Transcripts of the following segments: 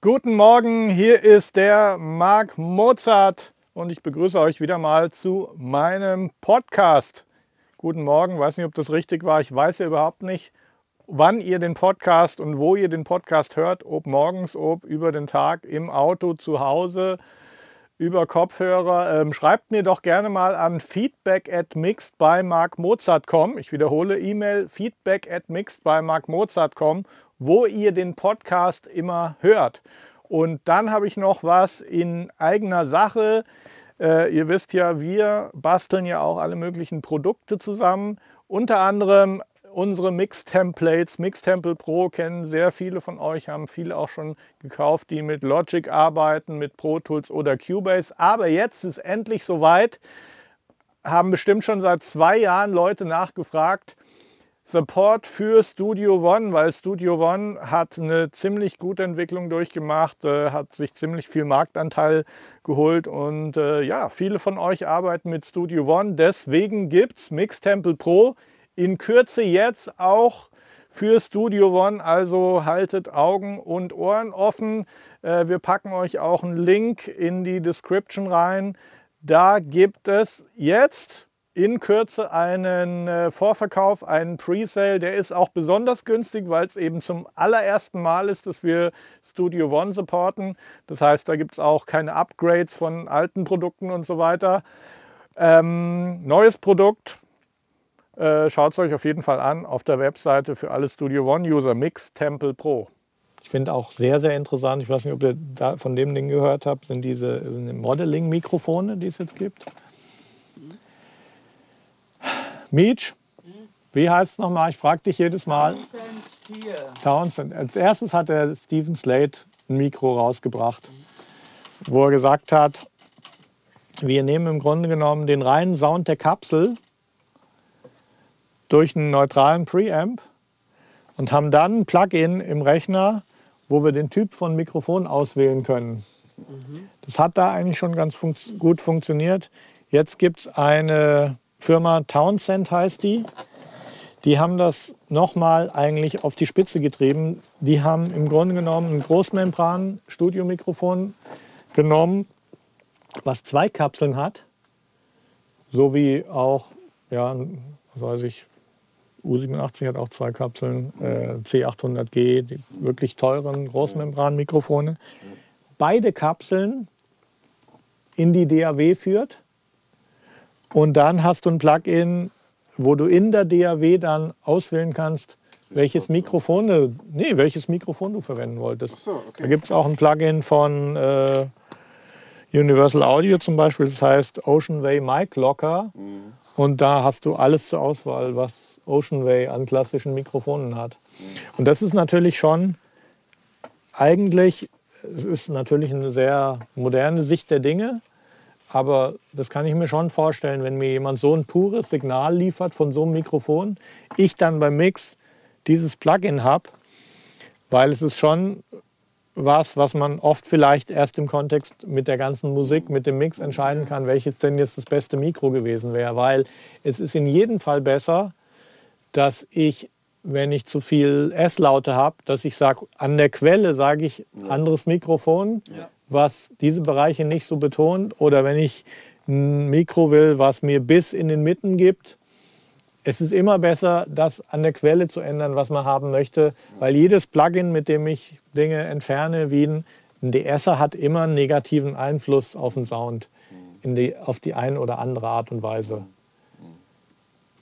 Guten Morgen, hier ist der Marc Mozart und ich begrüße euch wieder mal zu meinem Podcast. Guten Morgen, weiß nicht, ob das richtig war. Ich weiß ja überhaupt nicht, wann ihr den Podcast und wo ihr den Podcast hört, ob morgens, ob über den Tag, im Auto, zu Hause, über Kopfhörer. Ähm, schreibt mir doch gerne mal an feedback at mixed by. Ich wiederhole E-Mail feedback at mixed by wo ihr den Podcast immer hört. Und dann habe ich noch was in eigener Sache. Äh, ihr wisst ja, wir basteln ja auch alle möglichen Produkte zusammen. Unter anderem unsere Mix-Templates. Mix-Temple Pro kennen sehr viele von euch, haben viele auch schon gekauft, die mit Logic arbeiten, mit Pro Tools oder Cubase. Aber jetzt ist endlich soweit, haben bestimmt schon seit zwei Jahren Leute nachgefragt, Support für Studio One, weil Studio One hat eine ziemlich gute Entwicklung durchgemacht, äh, hat sich ziemlich viel Marktanteil geholt und äh, ja, viele von euch arbeiten mit Studio One. Deswegen gibt es Mix Temple Pro in Kürze jetzt auch für Studio One. Also haltet Augen und Ohren offen. Äh, wir packen euch auch einen Link in die Description rein. Da gibt es jetzt in Kürze einen äh, Vorverkauf, einen Presale. Der ist auch besonders günstig, weil es eben zum allerersten Mal ist, dass wir Studio One supporten. Das heißt, da gibt es auch keine Upgrades von alten Produkten und so weiter. Ähm, neues Produkt, äh, Schaut es euch auf jeden Fall an auf der Webseite für alle Studio One-User, Mix Temple Pro. Ich finde auch sehr, sehr interessant, ich weiß nicht, ob ihr da von dem Ding gehört habt, sind diese Modeling-Mikrofone, die es jetzt gibt. Meech, wie heißt es nochmal? Ich frage dich jedes Mal. Townsend 4. Townsend. Als erstes hat der Stephen Slate ein Mikro rausgebracht, wo er gesagt hat, wir nehmen im Grunde genommen den reinen Sound der Kapsel durch einen neutralen Preamp und haben dann ein Plugin im Rechner, wo wir den Typ von Mikrofon auswählen können. Mhm. Das hat da eigentlich schon ganz fun gut funktioniert. Jetzt gibt es eine Firma Townsend heißt die. Die haben das nochmal eigentlich auf die Spitze getrieben. Die haben im Grunde genommen ein Großmembran-Studiomikrofon genommen, was zwei Kapseln hat, so wie auch, ja, was weiß ich, U87 hat auch zwei Kapseln, äh, C800G, die wirklich teuren Großmembranmikrofone. Beide Kapseln in die DAW führt und dann hast du ein Plugin, wo du in der DAW dann auswählen kannst, welches Mikrofon, nee, welches Mikrofon du verwenden wolltest. So, okay. Da gibt es auch ein Plugin von äh, Universal Audio zum Beispiel, das heißt Ocean Way Mic Locker. Mhm. Und da hast du alles zur Auswahl, was Oceanway an klassischen Mikrofonen hat. Und das ist natürlich schon eigentlich, es ist natürlich eine sehr moderne Sicht der Dinge, aber das kann ich mir schon vorstellen, wenn mir jemand so ein pures Signal liefert von so einem Mikrofon, ich dann beim Mix dieses Plugin habe, weil es ist schon was, was man oft vielleicht erst im Kontext mit der ganzen Musik, mit dem Mix entscheiden kann, welches denn jetzt das beste Mikro gewesen wäre. Weil es ist in jedem Fall besser, dass ich, wenn ich zu viel S-Laute habe, dass ich sage, an der Quelle sage ich anderes Mikrofon, ja. Was diese Bereiche nicht so betont. Oder wenn ich ein Mikro will, was mir bis in den Mitten gibt, es ist immer besser, das an der Quelle zu ändern, was man haben möchte, weil jedes Plugin, mit dem ich Dinge entferne, wie ein DSer, hat immer einen negativen Einfluss auf den Sound, die, auf die eine oder andere Art und Weise.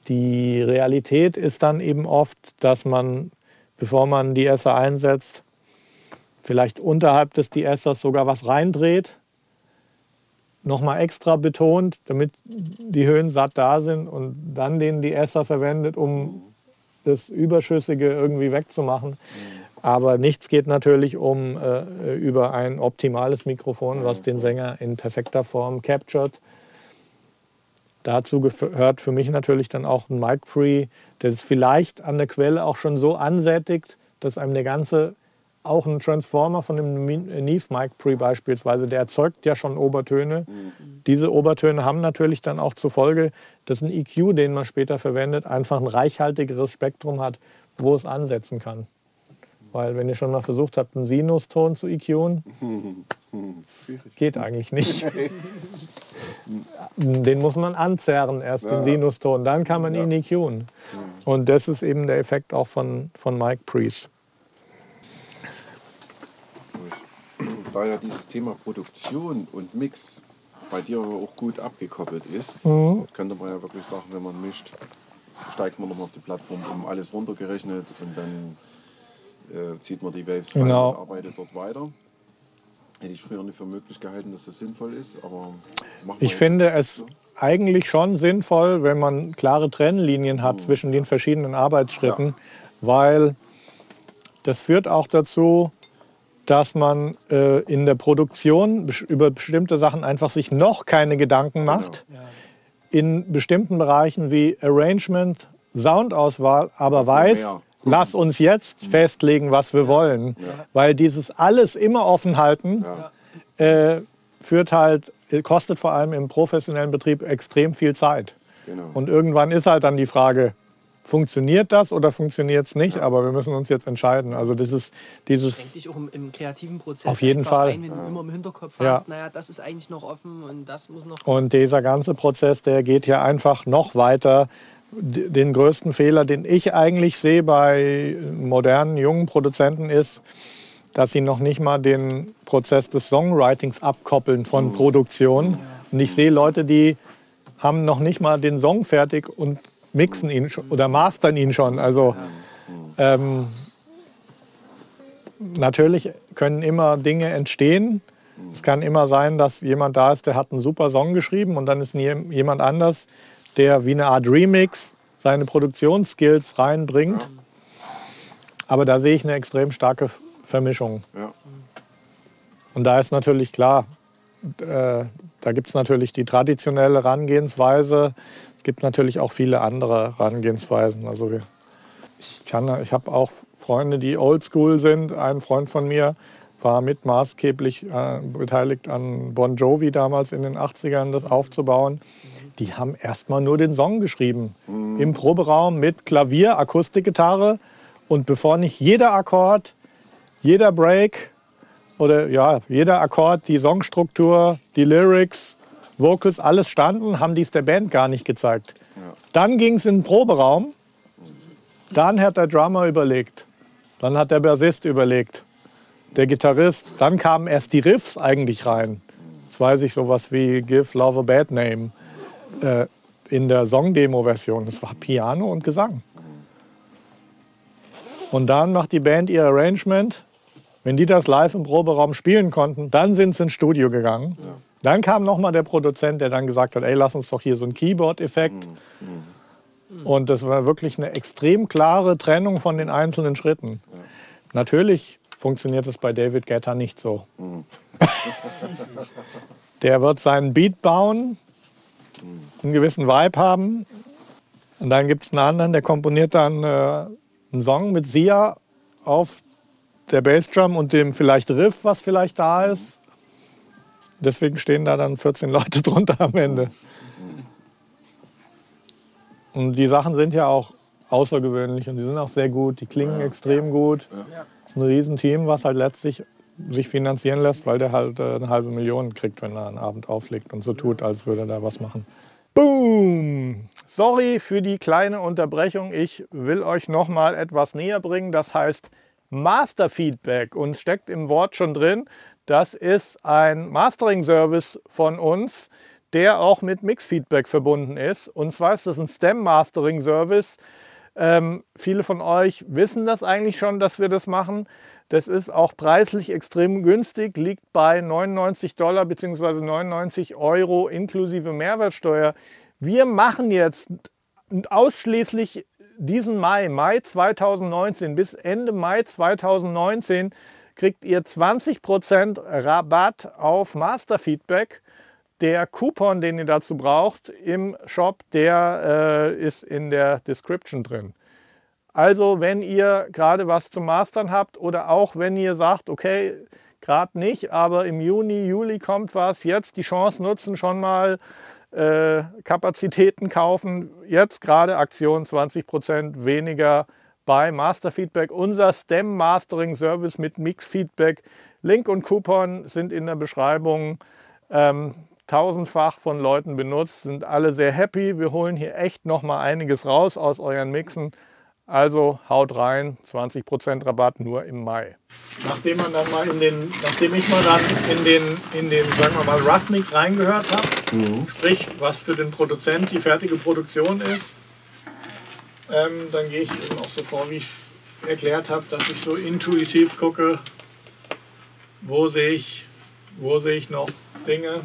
Die Realität ist dann eben oft, dass man, bevor man die DSer einsetzt, vielleicht unterhalb des DSers sogar was reindreht nochmal extra betont, damit die Höhen satt da sind und dann den die Esser verwendet, um das Überschüssige irgendwie wegzumachen. Aber nichts geht natürlich um äh, über ein optimales Mikrofon, was den Sänger in perfekter Form captured. Dazu gehört für mich natürlich dann auch ein Mic Pre, der es vielleicht an der Quelle auch schon so ansättigt, dass einem der ganze auch ein Transformer von dem Neve Mic Pre beispielsweise, der erzeugt ja schon Obertöne. Mhm. Diese Obertöne haben natürlich dann auch zur Folge, dass ein EQ, den man später verwendet, einfach ein reichhaltigeres Spektrum hat, wo es ansetzen kann. Weil wenn ihr schon mal versucht habt, einen Sinuston zu EQen, geht eigentlich nicht. den muss man anzerren, erst ja. den Sinuston, dann kann man ja. ihn EQen. Und das ist eben der Effekt auch von, von Mike Priest. Da ja dieses Thema Produktion und Mix bei dir auch gut abgekoppelt ist, mhm. könnte man ja wirklich sagen, wenn man mischt, steigt man nochmal auf die Plattform um, alles runtergerechnet und dann äh, zieht man die Waves genau. rein und arbeitet dort weiter. Hätte ich früher nicht für möglich gehalten, dass das sinnvoll ist, aber Ich finde es so. eigentlich schon sinnvoll, wenn man klare Trennlinien hat mhm. zwischen den verschiedenen Arbeitsschritten, ja. weil das führt auch dazu, dass man äh, in der Produktion über bestimmte Sachen einfach sich noch keine Gedanken genau. macht. Genau. Ja. In bestimmten Bereichen wie Arrangement, Soundauswahl, aber Dafür weiß, lass uns jetzt mhm. festlegen, was wir wollen. Ja. Weil dieses alles immer offen halten äh, führt halt, kostet vor allem im professionellen Betrieb extrem viel Zeit. Genau. Und irgendwann ist halt dann die Frage, funktioniert das oder funktioniert es nicht, ja. aber wir müssen uns jetzt entscheiden. Also das ist dieses... Denk dich auch im, im, kreativen Prozess auf jeden Fall. Ein, wenn du immer im Hinterkopf ja. hast, naja, das ist eigentlich noch offen und das muss noch... Und dieser ganze Prozess, der geht ja einfach noch weiter. Den größten Fehler, den ich eigentlich sehe bei modernen, jungen Produzenten ist, dass sie noch nicht mal den Prozess des Songwritings abkoppeln von mhm. Produktion. Ja. Und ich sehe Leute, die haben noch nicht mal den Song fertig und mixen ihn schon, oder mastern ihn schon. Also ähm, natürlich können immer Dinge entstehen. Es kann immer sein, dass jemand da ist, der hat einen super Song geschrieben und dann ist jemand anders, der wie eine Art Remix seine Produktionsskills reinbringt. Aber da sehe ich eine extrem starke Vermischung. Ja. Und da ist natürlich klar, äh, da gibt es natürlich die traditionelle Herangehensweise, gibt natürlich auch viele andere Herangehensweisen. Also ich, ich habe auch Freunde, die oldschool sind. Ein Freund von mir war mit maßgeblich äh, beteiligt an Bon Jovi damals in den 80ern, das aufzubauen. Die haben erstmal nur den Song geschrieben. Mhm. Im Proberaum mit Klavier, Akustikgitarre. Und bevor nicht jeder Akkord, jeder Break oder ja, jeder Akkord, die Songstruktur, die Lyrics, Vocals, alles standen, haben die es der Band gar nicht gezeigt. Ja. Dann ging es in den Proberaum. Dann hat der Drummer überlegt. Dann hat der Bassist überlegt. Der Gitarrist. Dann kamen erst die Riffs eigentlich rein. Jetzt weiß ich sowas wie Give Love a Bad Name äh, in der Song-Demo-Version. Das war Piano und Gesang. Und dann macht die Band ihr Arrangement. Wenn die das live im Proberaum spielen konnten, dann sind sie ins Studio gegangen. Ja. Dann kam nochmal der Produzent, der dann gesagt hat, ey, lass uns doch hier so einen Keyboard-Effekt. Mhm. Mhm. Und das war wirklich eine extrem klare Trennung von den einzelnen Schritten. Ja. Natürlich funktioniert es bei David Guetta nicht so. Mhm. der wird seinen Beat bauen, einen gewissen Vibe haben. Und dann gibt es einen anderen, der komponiert dann äh, einen Song mit Sia auf der Bassdrum und dem vielleicht Riff, was vielleicht da ist. Deswegen stehen da dann 14 Leute drunter am Ende. Und die Sachen sind ja auch außergewöhnlich und die sind auch sehr gut. Die klingen ja. extrem gut. Es ist ein Riesenteam, was halt letztlich sich finanzieren lässt, weil der halt äh, eine halbe Million kriegt, wenn er einen Abend auflegt und so tut, als würde er da was machen. Boom! Sorry für die kleine Unterbrechung. Ich will euch noch mal etwas näher bringen. Das heißt Master Feedback und steckt im Wort schon drin. Das ist ein Mastering-Service von uns, der auch mit Mix-Feedback verbunden ist. Und zwar ist das ein Stem-Mastering-Service. Ähm, viele von euch wissen das eigentlich schon, dass wir das machen. Das ist auch preislich extrem günstig, liegt bei 99 Dollar bzw. 99 Euro inklusive Mehrwertsteuer. Wir machen jetzt ausschließlich diesen Mai, Mai 2019 bis Ende Mai 2019 kriegt ihr 20% Rabatt auf Masterfeedback. Der Coupon, den ihr dazu braucht im Shop, der äh, ist in der Description drin. Also wenn ihr gerade was zum Mastern habt oder auch wenn ihr sagt, okay, gerade nicht, aber im Juni, Juli kommt was, jetzt die Chance nutzen, schon mal äh, Kapazitäten kaufen. Jetzt gerade Aktion 20% weniger bei Master Feedback, unser STEM Mastering Service mit Mix Feedback. Link und Coupon sind in der Beschreibung. Ähm, tausendfach von Leuten benutzt, sind alle sehr happy. Wir holen hier echt noch mal einiges raus aus euren Mixen. Also haut rein, 20% Rabatt nur im Mai. Nachdem man dann mal in den, nachdem ich mal dann in den, in den, sagen wir mal, Rough Mix reingehört habe, mhm. sprich, was für den Produzent die fertige Produktion ist, ähm, dann gehe ich eben auch so vor, wie ich es erklärt habe, dass ich so intuitiv gucke, wo sehe ich, wo sehe ich noch Dinge.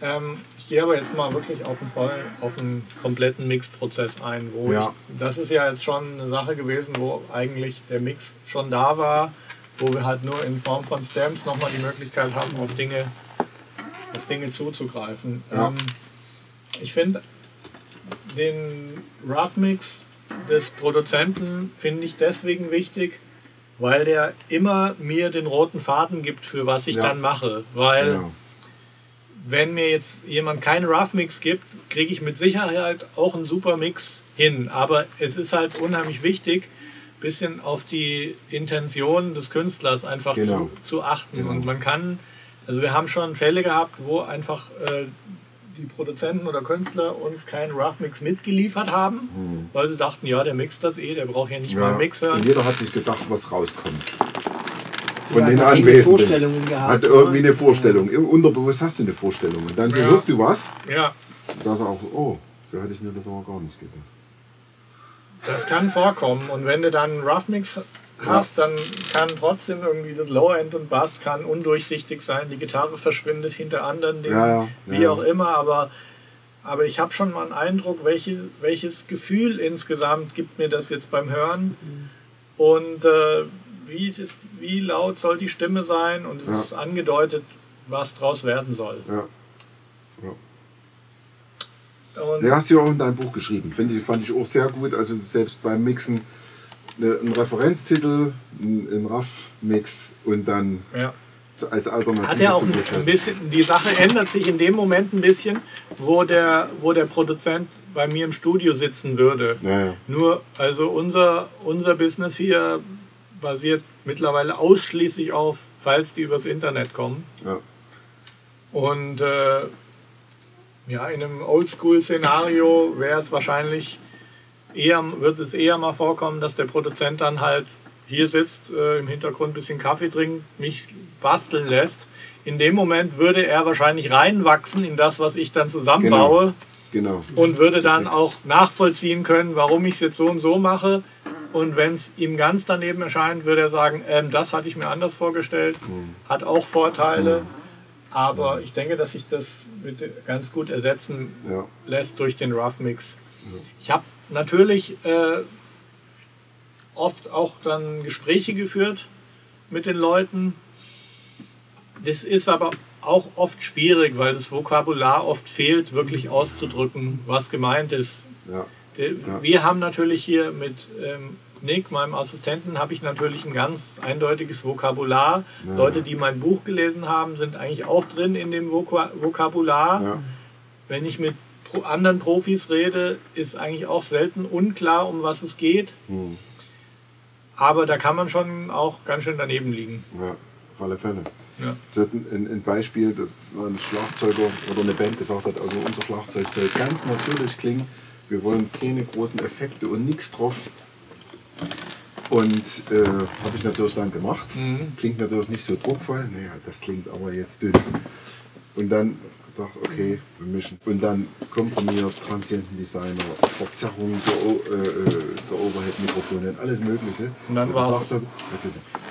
Ähm, ich gehe aber jetzt mal wirklich auf den, voll, auf den kompletten Mixprozess ein. Wo ja. ich, das ist ja jetzt schon eine Sache gewesen, wo eigentlich der Mix schon da war, wo wir halt nur in Form von Stamps nochmal die Möglichkeit haben, auf Dinge, auf Dinge zuzugreifen. Ja. Ähm, ich finde den Rough Mix des Produzenten finde ich deswegen wichtig, weil der immer mir den roten Faden gibt, für was ich ja. dann mache. Weil ja wenn mir jetzt jemand keinen Rough Mix gibt, kriege ich mit Sicherheit auch einen super Mix hin. Aber es ist halt unheimlich wichtig, ein bisschen auf die Intention des Künstlers einfach genau. zu, zu achten. Genau. Und man kann, also wir haben schon Fälle gehabt, wo einfach äh, die Produzenten oder Künstler uns keinen Rough Mix mitgeliefert haben, mhm. weil sie dachten, ja, der mixt das eh, der braucht ja nicht ja. mal einen Mix hören. Und jeder hat sich gedacht, was rauskommt von ja, den Anwesenden. Gehabt, hat irgendwie eine Vorstellung. Im Unterbewusst hast du eine Vorstellung. Und dann ja. hörst du was. Ja. Da sagst auch, oh, so hätte ich mir das aber gar nicht gedacht. Das kann vorkommen. Und wenn du dann einen Rough Mix hast, ja. dann kann trotzdem irgendwie das Lower End und Bass kann undurchsichtig sein. Die Gitarre verschwindet hinter anderen Dingen, ja, wie auch immer. Aber, aber ich habe schon mal einen Eindruck, welche, welches Gefühl insgesamt gibt mir das jetzt beim Hören. Mhm. Und äh, wie, ist, wie laut soll die Stimme sein und es ja. ist angedeutet, was draus werden soll. Ja. ja. Und du hast ja auch in deinem Buch geschrieben, finde fand ich auch sehr gut. Also selbst beim Mixen ne, ein Referenztitel, ein, ein Raff-Mix und dann ja. als Alternative. Hat er auch ein, ein bisschen, die Sache ändert sich in dem Moment ein bisschen, wo der, wo der Produzent bei mir im Studio sitzen würde. Ja, ja. Nur, also unser, unser Business hier basiert mittlerweile ausschließlich auf Files, die übers Internet kommen. Ja. Und äh, ja, in einem Oldschool-Szenario wäre es wahrscheinlich eher, wird es eher mal vorkommen, dass der Produzent dann halt hier sitzt, äh, im Hintergrund ein bisschen Kaffee trinkt, mich basteln lässt. In dem Moment würde er wahrscheinlich reinwachsen in das, was ich dann zusammenbaue. Genau. genau. Und würde dann auch nachvollziehen können, warum ich es jetzt so und so mache und wenn es ihm ganz daneben erscheint, würde er sagen, ähm, das hatte ich mir anders vorgestellt, mhm. hat auch Vorteile. Mhm. Aber ich denke, dass sich das ganz gut ersetzen ja. lässt durch den Rough Mix. Ja. Ich habe natürlich äh, oft auch dann Gespräche geführt mit den Leuten. Das ist aber auch oft schwierig, weil das Vokabular oft fehlt, wirklich auszudrücken, was gemeint ist. Ja. Wir haben natürlich hier mit ähm, Nick, meinem Assistenten, habe ich natürlich ein ganz eindeutiges Vokabular. Ja. Leute, die mein Buch gelesen haben, sind eigentlich auch drin in dem Vok Vokabular. Ja. Wenn ich mit anderen Profis rede, ist eigentlich auch selten unklar, um was es geht. Hm. Aber da kann man schon auch ganz schön daneben liegen. Ja, auf alle Fälle. Ja. Das ist ein, ein, Beispiel, dass ein Schlagzeuger oder eine Band gesagt hat, also unser Schlagzeug soll ganz natürlich klingen. Wir wollen keine großen Effekte und nichts drauf. Und äh, habe ich natürlich dann gemacht. Mhm. Klingt natürlich nicht so druckvoll. Naja, das klingt aber jetzt dünn. Und dann gedacht, okay, wir mischen. Und dann kommt von mir Transientendesigner, Verzerrung der, äh, äh, der Overhead-Mikrofone und alles Mögliche. Und dann war es.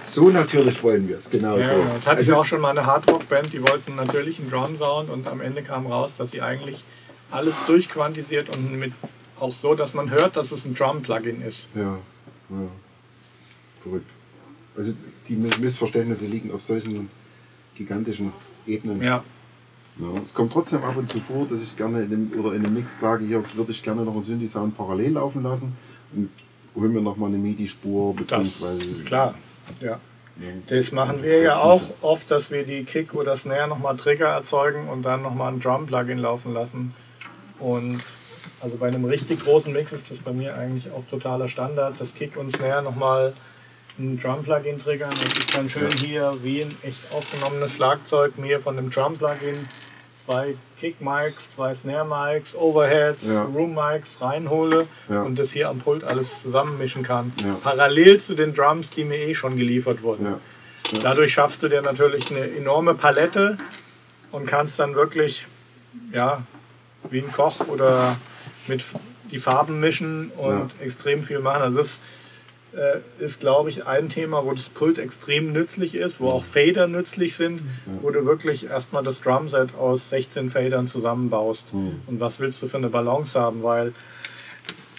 So natürlich wollen wir es, genau ja, so. Ja, das hatte also, ich auch schon mal eine Hardrock-Band, die wollten natürlich einen Drum-Sound und am Ende kam raus, dass sie eigentlich alles durchquantisiert und mit auch so, dass man hört, dass es ein Drum-Plugin ist. Ja. Ja. Verrückt. Also die Missverständnisse liegen auf solchen gigantischen Ebenen. Ja. Ja. Es kommt trotzdem ab und zu vor, dass ich gerne in dem, oder in einem Mix sage, hier würde ich gerne noch einen Synthi-Sound parallel laufen lassen und hol mir noch mal eine MIDI-Spur beziehungsweise. klar, ja. Das machen wir ja auch oft, dass wir die Kick oder Snare nochmal Trigger erzeugen und dann nochmal ein Drum-Plugin laufen lassen. Und Also bei einem richtig großen Mix ist das bei mir eigentlich auch totaler Standard. Das Kick und Snare nochmal ein Drum-Plugin triggern. Das ist dann schön hier wie ein echt aufgenommenes Schlagzeug mir von einem Drum-Plugin zwei Kick-Mics, zwei Snare-Mics, Overheads, Ja. Room-Mics reinhole Ja. und das hier am Pult alles zusammenmischen kann. Ja. Parallel zu den Drums, die mir eh schon geliefert wurden. Dadurch schaffst du dir natürlich eine enorme Palette und kannst dann wirklich, ja, wie ein Koch oder mit die Farben mischen und extrem viel machen. Also das äh, ist, glaube ich, ein Thema, wo das Pult extrem nützlich ist, wo auch Fader nützlich sind, wo du wirklich erstmal das Drumset aus 16 Fadern zusammenbaust. Und was willst du für eine Balance haben, weil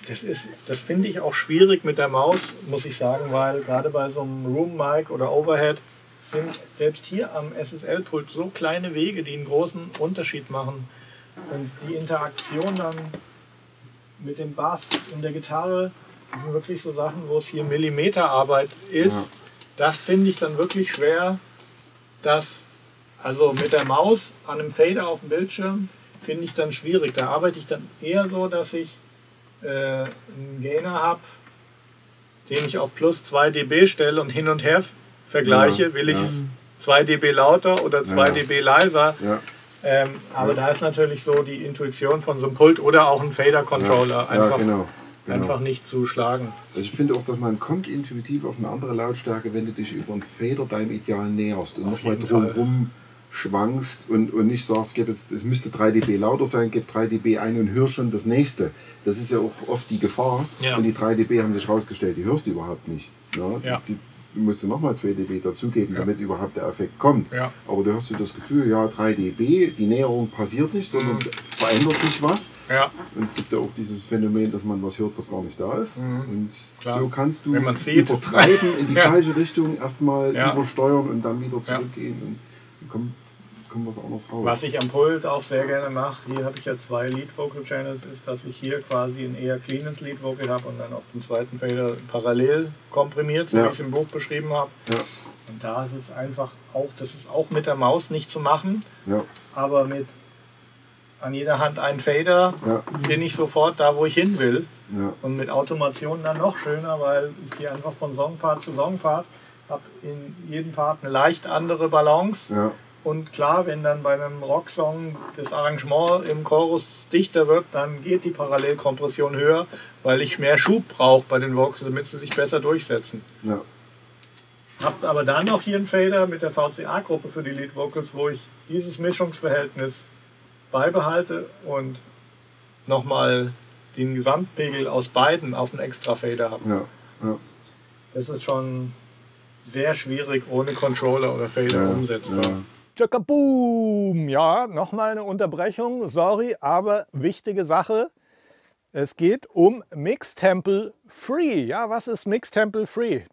das ist, das finde ich auch schwierig mit der Maus, muss ich sagen, weil gerade bei so einem Room Mic oder Overhead sind selbst hier am SSL-Pult so kleine Wege, die einen großen Unterschied machen. Und die Interaktion dann mit dem Bass und der Gitarre, das sind wirklich so Sachen, wo es hier Millimeterarbeit ist. Ja. Das finde ich dann wirklich schwer, das also mit der Maus an einem Fader auf dem Bildschirm finde ich dann schwierig. Da arbeite ich dann eher so, dass ich äh, einen Gainer habe, den ich auf plus 2 dB stelle und hin und her vergleiche. Ja, Will ich ja. es 2 dB lauter oder 2 Ja. dB leiser? Ähm, aber da ist natürlich so die Intuition von so einem Pult oder auch ein Fader-Controller einfach, genau. Genau. einfach nicht zu schlagen. Also ich finde auch, dass man kommt intuitiv auf eine andere Lautstärke, wenn du dich über einen Fader deinem Ideal näherst und nochmal drumherum schwankst und, und nicht sagst, gib jetzt, es müsste 3 dB lauter sein, gib 3 dB ein und hör schon das nächste. Das ist ja auch oft die Gefahr. Ja. Und die 3 dB haben sich herausgestellt, die hörst du überhaupt nicht. Ja, Ja. Die, die musst du nochmal 2 dB dazugeben, damit überhaupt der Effekt kommt. Ja. Aber du hast so das Gefühl, ja, 3 dB, die Näherung passiert nicht, sondern es verändert sich was. Ja, Und es gibt ja auch dieses Phänomen, dass man was hört, was gar nicht da ist. Und Mhm. Klar. so kannst du übertreiben, in die Ja. falsche Richtung erstmal Ja. übersteuern und dann wieder Ja. zurückgehen. Und dann kommt, kommt was anderes raus. Was ich am Pult auch sehr gerne mache, hier habe ich ja zwei Lead Vocal Channels, ist, dass ich hier quasi ein eher cleanes Lead Vocal habe und dann auf dem zweiten Fader parallel komprimiert, so Ja. wie ich es im Buch beschrieben habe. Ja, Und da ist es einfach auch, das ist auch mit der Maus nicht zu machen, ja, aber mit an jeder Hand ein Fader bin ich sofort da, wo ich hin will. Und mit Automation dann noch schöner, weil ich gehe einfach von Songpart zu Songpart, habe in jedem Part eine leicht andere Balance. ja. Und klar, wenn dann bei einem Rocksong das Arrangement im Chorus dichter wird, dann geht die Parallelkompression höher, weil ich mehr Schub brauche bei den Vocals, damit sie sich besser durchsetzen. ja. Habt aber dann noch hier einen Fader mit der VCA-Gruppe für die Lead Vocals, wo ich dieses Mischungsverhältnis beibehalte und nochmal den Gesamtpegel aus beiden auf einen extra Fader habe. ja, ja. Das ist schon sehr schwierig ohne Controller oder Fader Ja, umsetzbar. Tschakaboom! Ja, nochmal eine Unterbrechung, sorry, aber wichtige Sache. Es geht um Mixtemple Free. Ja, was ist Mixtemple Free?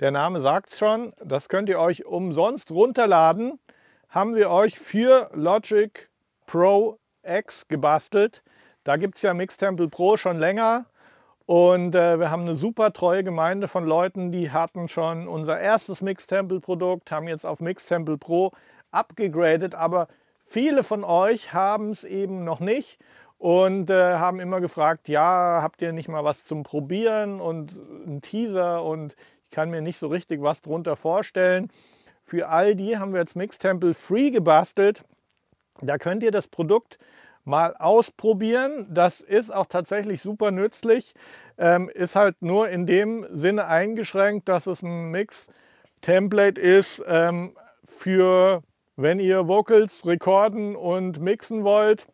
Der Name sagt es schon, das könnt ihr euch umsonst runterladen. Haben wir euch für Logic Pro X gebastelt. Da gibt es ja Mixtemple Pro schon länger. Und äh, wir haben eine super treue Gemeinde von Leuten, die hatten schon unser erstes Mixtemple-Produkt, haben jetzt auf Mixtemple Pro abgegradet, aber viele von euch haben es eben noch nicht und äh, haben immer gefragt, ja, habt ihr nicht mal was zum Probieren und einen Teaser und ich kann mir nicht so richtig was drunter vorstellen. Für all die haben wir jetzt Mixtemple Free gebastelt. Da könnt ihr das Produkt mal ausprobieren. Das ist auch tatsächlich super nützlich. Ähm, ist halt nur in dem Sinne eingeschränkt, dass es ein Mix-Template ist ähm, für, wenn ihr Vocals rekorden und mixen wollt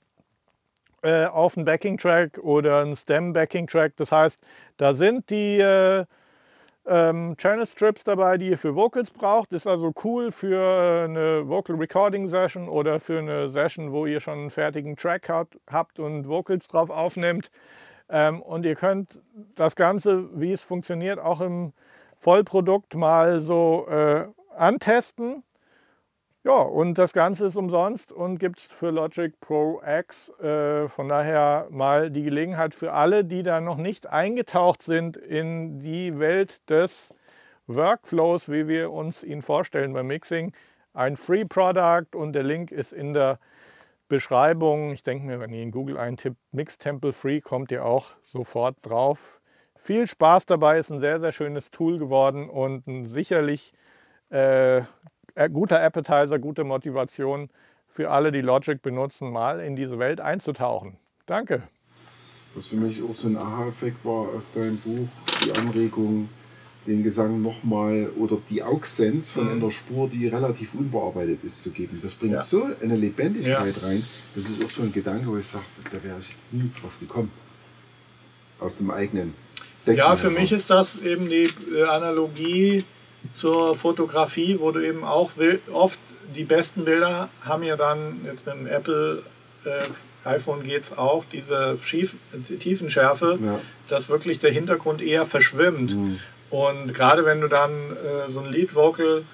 äh, auf einen Backing-Track oder einen Stem-Backing-Track. Das heißt, da sind die äh, ähm, Channel Strips dabei, die ihr für Vocals braucht. Ist also cool für eine Vocal Recording Session oder für eine Session, wo ihr schon einen fertigen Track habt, habt und Vocals drauf aufnimmt. Ähm, und ihr könnt das Ganze, wie es funktioniert, auch im Vollprodukt mal so äh, antesten. Ja, und das Ganze ist umsonst und gibt es für Logic Pro X. Äh, von daher mal die Gelegenheit für alle, die da noch nicht eingetaucht sind in die Welt des Workflows, wie wir uns ihn vorstellen beim Mixing. Ein Free Product und der Link ist in der Beschreibung. Ich denke mir, wenn ihr in Google eintippt, Mix Temple Free, kommt ihr auch sofort drauf. Viel Spaß dabei, ist ein sehr, sehr schönes Tool geworden und sicherlich äh, guter Appetizer, gute Motivation für alle, die Logic benutzen, mal in diese Welt einzutauchen. Danke. Was für mich auch so ein Aha-Effekt war aus deinem Buch, die Anregung, den Gesang nochmal oder die Auxsenz von mhm. einer Spur, die relativ unbearbeitet ist, zu geben. Das bringt ja. so eine Lebendigkeit ja. rein. Das ist auch so ein Gedanke, wo ich sage, da wäre ich nie drauf gekommen. Aus dem eigenen. Denken ja, für mich ist das eben die äh, Analogie zur Fotografie, wo du eben auch oft die besten Bilder haben ja dann, jetzt mit dem Apple äh, iPhone geht es auch, diese Schief Tiefenschärfe, ja. dass wirklich der Hintergrund eher verschwimmt. Mhm. Und gerade wenn du dann äh, so ein Lead-Vocal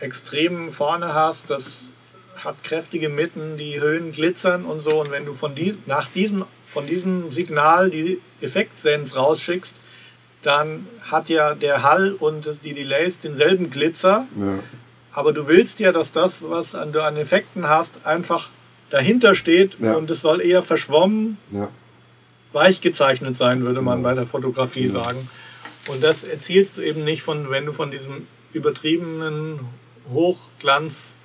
extrem vorne hast, das hat kräftige Mitten, die Höhen glitzern und so. Und wenn du von die, nach diesem, von diesem Signal die Effektsens rausschickst, dann hat ja der Hall und die Delays denselben Glitzer. Ja. Aber du willst ja, dass das, was du an Effekten hast, einfach dahinter steht ja. und es soll eher verschwommen, ja. weich gezeichnet sein, würde man bei der Fotografie sagen. Und das erzielst du eben nicht, von, wenn du von diesem übertriebenen Hochglanz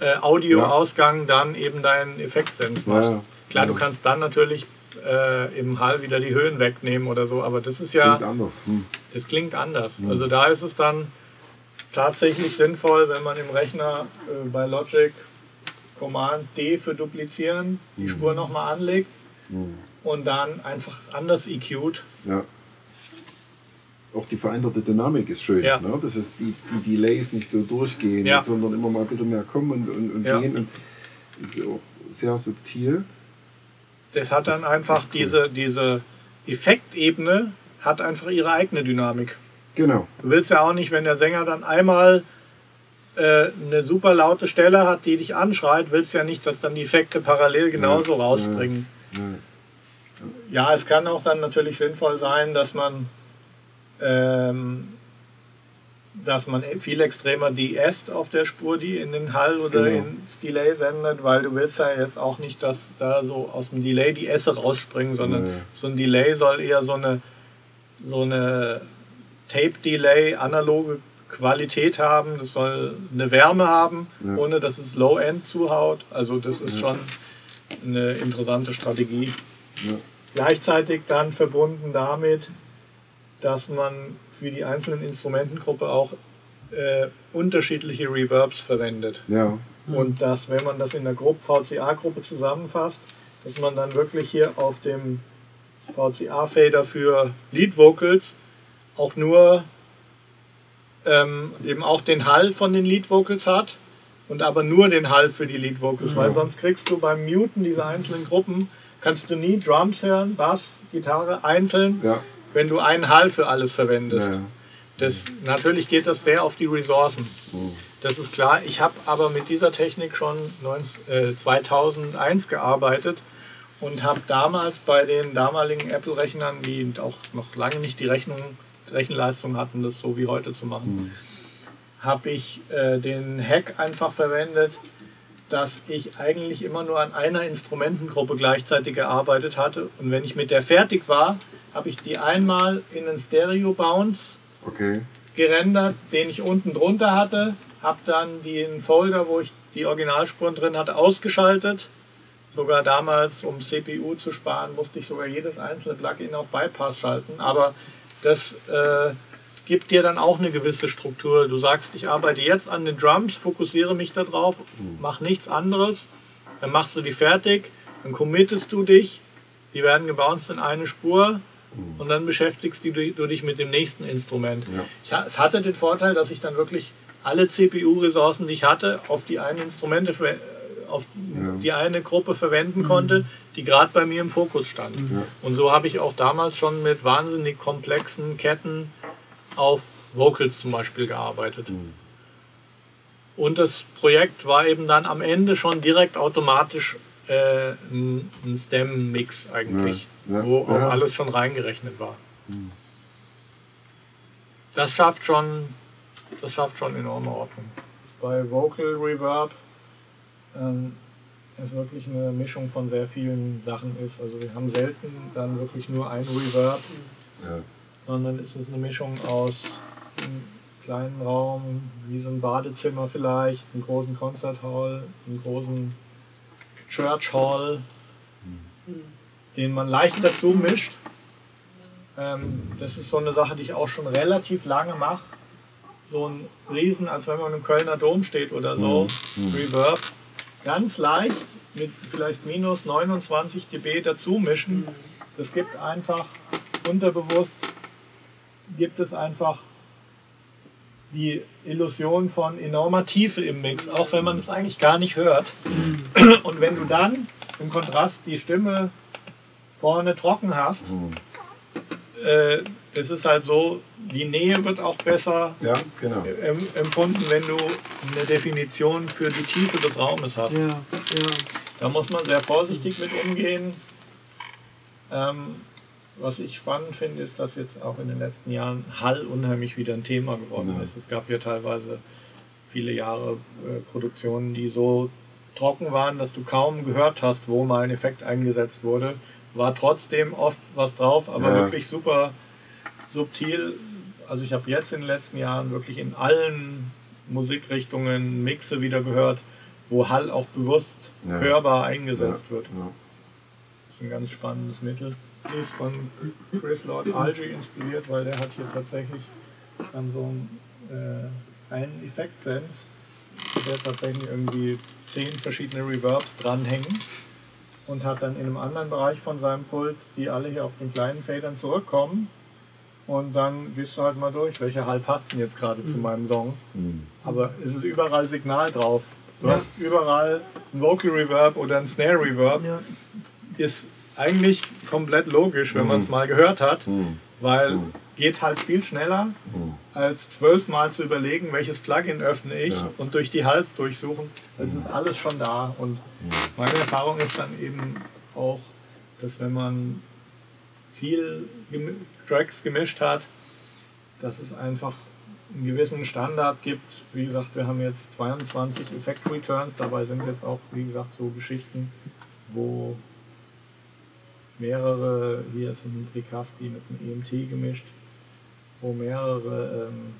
äh, Audioausgang dann eben deinen Effektsens machst. Klar, du kannst dann natürlich äh, im Hall wieder die Höhen wegnehmen oder so, aber das ist ja. Klingt anders. Hm. Das klingt anders. Hm. Also da ist es dann tatsächlich sinnvoll, wenn man im Rechner äh, bei Logic Command D für duplizieren die hm. Spur nochmal anlegt hm. und dann einfach anders EQt. Ja. Auch die veränderte Dynamik ist schön, ja. ne? dass es die, die Delays nicht so durchgehen, ja. sondern immer mal ein bisschen mehr kommen und, und, und ja. gehen. Und ist auch sehr subtil das hat dann einfach diese, diese Effektebene hat einfach ihre eigene Dynamik. Genau. Du willst ja auch nicht, wenn der Sänger dann einmal äh, eine super laute Stelle hat, die dich anschreit, willst ja nicht, dass dann die Effekte parallel genauso ja, rausspringen. Ja, ja. ja, es kann auch dann natürlich sinnvoll sein, dass man ähm, dass man viel extremer die est auf der Spur, die in den Hall oder genau. ins Delay sendet, weil du willst ja jetzt auch nicht, dass da so aus dem Delay die Esse rausspringen, sondern nee. so ein Delay soll eher so eine, so eine Tape-Delay, analoge Qualität haben, das soll eine Wärme haben, ja. ohne dass es Low-End zuhaut. Also das ist ja. schon eine interessante Strategie. Ja. Gleichzeitig dann verbunden damit, dass man für die einzelnen Instrumentengruppe auch äh, unterschiedliche Reverbs verwendet. Ja. Und dass, wenn man das in der Gruppe, VCA-Gruppe zusammenfasst, dass man dann wirklich hier auf dem VCA-Fader für Lead Vocals auch nur ähm, eben auch den Hall von den Lead Vocals hat und aber nur den Hall für die Lead Vocals, ja. weil sonst kriegst du beim Muten dieser einzelnen Gruppen kannst du nie Drums hören, Bass, Gitarre einzeln. Ja wenn du einen Hall für alles verwendest. Ja. Das, natürlich geht das sehr auf die Ressourcen. Das ist klar. Ich habe aber mit dieser Technik schon 19, äh, 2001 gearbeitet und habe damals bei den damaligen Apple-Rechnern, die auch noch lange nicht die Rechnung, Rechenleistung hatten, das so wie heute zu machen, mhm. habe ich äh, den Hack einfach verwendet, dass ich eigentlich immer nur an einer Instrumentengruppe gleichzeitig gearbeitet hatte. Und wenn ich mit der fertig war, habe ich die einmal in einen Stereo-Bounce okay. gerendert, den ich unten drunter hatte, habe dann den Folder, wo ich die Originalspuren drin hatte, ausgeschaltet. Sogar damals, um CPU zu sparen, musste ich sogar jedes einzelne Plugin auf Bypass schalten. Aber das äh, gibt dir dann auch eine gewisse Struktur. Du sagst, ich arbeite jetzt an den Drums, fokussiere mich darauf, mhm. mach nichts anderes. Dann machst du die fertig, dann committest du dich. Die werden gebounced in eine Spur Mhm. und dann beschäftigst du, dich mit dem nächsten Instrument. Ja. Ich, es hatte den Vorteil, dass ich dann wirklich alle CPU-Ressourcen, die ich hatte, auf die einen Instrumente, auf ja. die eine Gruppe verwenden mhm. konnte, die gerade bei mir im Fokus stand. Ja. Und so habe ich auch damals schon mit wahnsinnig komplexen Ketten auf Vocals zum Beispiel gearbeitet. Mhm. Und das Projekt war eben dann am Ende schon direkt automatisch äh, ein, ein Stem-Mix eigentlich ja, wo ja. auch alles schon reingerechnet war. Hm. Das schafft schon, das schafft schon enorme Ordnung. bei Vocal Reverb ähm, es wirklich eine Mischung von sehr vielen Sachen ist. Also wir haben selten dann wirklich nur ein Reverb, sondern es ist eine Mischung aus einem kleinen Raum, wie so ein Badezimmer vielleicht, einen großen Concert Hall, einen großen Church Hall, mhm. den man leicht dazu mischt. Ähm, das ist so eine Sache, die ich auch schon relativ lange mache. So ein Riesen, als wenn man im Kölner Dom steht oder so, mhm. mhm. Reverb ganz leicht mit vielleicht minus 29 dB dazu mischen. Das gibt einfach unterbewusst, gibt es einfach die Illusion von enormer Tiefe im Mix, auch wenn man es eigentlich gar nicht hört. Und wenn du dann im Kontrast die Stimme vorne trocken hast, äh, es ist halt so, die Nähe wird auch besser ja, genau. empfunden, wenn du eine Definition für die Tiefe des Raumes hast. Ja, ja. Da muss man sehr vorsichtig mit umgehen. Ähm, was ich spannend finde, ist, dass jetzt auch in den letzten Jahren Hall unheimlich wieder ein Thema geworden ist. Es gab ja teilweise viele Jahre äh, Produktionen, die so trocken waren, dass du kaum gehört hast, wo mal ein Effekt eingesetzt wurde. War trotzdem oft was drauf, aber ja. wirklich super subtil. Also ich habe jetzt in den letzten Jahren wirklich in allen Musikrichtungen Mixe wieder gehört, wo Hall auch bewusst ja. hörbar eingesetzt ja. wird. Das ist ein ganz spannendes Mittel. Die ist von Chris Lord Algie inspiriert, weil der hat hier tatsächlich dann so einen, äh, einen Effekt-Sense, der tatsächlich irgendwie zehn verschiedene Reverbs dranhängen und hat dann in einem anderen Bereich von seinem Pult, die alle hier auf den kleinen Federn zurückkommen und dann gehst du halt mal durch, welcher Hall passt denn jetzt gerade mhm. zu meinem Song. Mhm. Aber es ist überall Signal drauf. Du ja. hast überall ein Vocal Reverb oder ein Snare Reverb. Ja. Ist eigentlich komplett logisch, wenn mhm. man es mal gehört hat, mhm. weil mhm. geht halt viel schneller, mhm. als zwölfmal zu überlegen, welches Plugin öffne ich ja. und durch die Hals durchsuchen. Das ist alles schon da. Und meine Erfahrung ist dann eben auch, dass wenn man viel Tracks gemischt hat, dass es einfach einen gewissen Standard gibt. Wie gesagt, wir haben jetzt 22 Effect Returns, dabei sind jetzt auch, wie gesagt, so Geschichten, wo mehrere, hier ist ein Tricasti mit einem EMT gemischt, wo mehrere, ähm,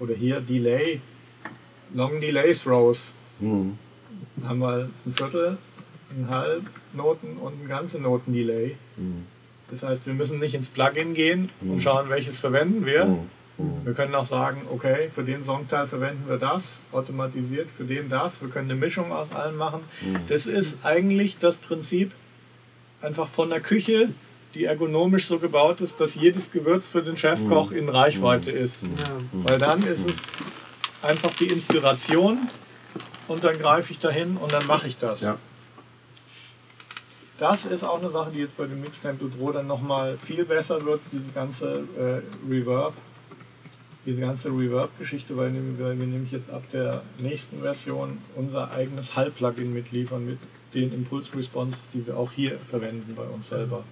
oder hier Delay, Long Delay Throws. Mhm. Haben wir ein Viertel, ein halb Noten und ein ganze Noten Delay. Mhm. Das heißt, wir müssen nicht ins Plugin gehen und mhm. schauen, welches verwenden wir. Mhm. Mhm. Wir können auch sagen, okay, für den Songteil verwenden wir das, automatisiert, für den das. Wir können eine Mischung aus allen machen. Das ist eigentlich das Prinzip einfach von der Küche, die ergonomisch so gebaut ist, dass jedes Gewürz für den Chefkoch in Reichweite ist. Weil dann ist es einfach die Inspiration und dann greife ich dahin und dann mache ich das. Ja. Das ist auch eine Sache, die jetzt bei dem Mix Temple Pro dann nochmal viel besser wird, diese ganze äh, Reverb, diese ganze Reverb-Geschichte, weil, weil, wir nämlich jetzt ab der nächsten Version unser eigenes Hall-Plugin mitliefern mit den Impulse-Responses, die wir auch hier verwenden bei uns selber.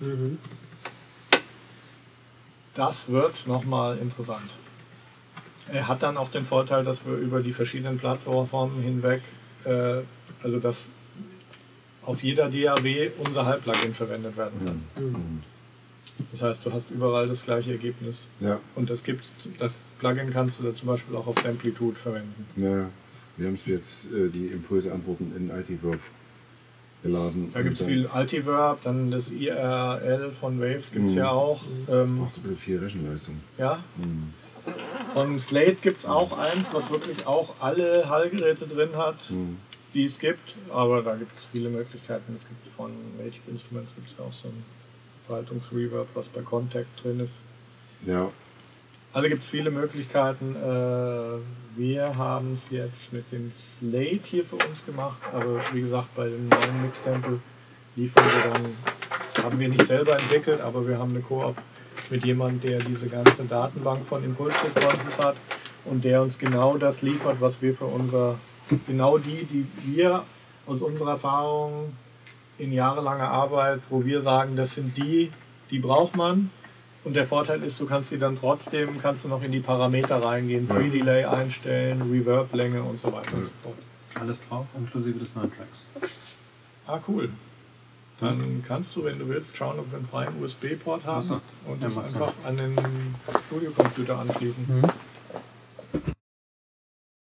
Mhm. Das wird nochmal interessant. Er hat dann auch den Vorteil, dass wir über die verschiedenen Plattformen hinweg, äh, also dass auf jeder DAW unser Halbplugin verwendet werden kann. Mhm. Das heißt, du hast überall das gleiche Ergebnis. Ja. Und das gibt das Plugin kannst du da zum Beispiel auch auf Samplitude verwenden. Ja, wir haben jetzt äh, die Impulse-Antworten in Altiverb geladen. Da gibt es viel Altiverb, dann das IRL von Waves gibt es mhm. ja auch. Ähm, das macht viel Rechenleistung. Ja. Mhm. Von Slate gibt es auch eins, was wirklich auch alle Hallgeräte drin hat. Mhm die es gibt, aber da gibt es viele Möglichkeiten. Es gibt von Magic Instruments gibt es auch so ein Faltungsreverb, was bei Contact drin ist. Ja. Also gibt es viele Möglichkeiten. Äh, wir haben es jetzt mit dem Slate hier für uns gemacht, aber wie gesagt, bei dem neuen Mix-Tempel liefern wir dann, das haben wir nicht selber entwickelt, aber wir haben eine Koop mit jemandem, der diese ganze Datenbank von Impulse-Responses hat und der uns genau das liefert, was wir für unser genau die, die wir aus unserer Erfahrung in jahrelanger Arbeit, wo wir sagen, das sind die, die braucht man. Und der Vorteil ist, du kannst die dann trotzdem, kannst du noch in die Parameter reingehen, Pre-Delay einstellen, Reverb-Länge und so weiter und so fort. Alles drauf, inklusive des neuen Tracks. Ah, cool. Dann kannst du, wenn du willst, schauen, ob wir einen freien USB-Port haben so. und Ja, das einfach an den Studiocomputer anschließen. Mhm.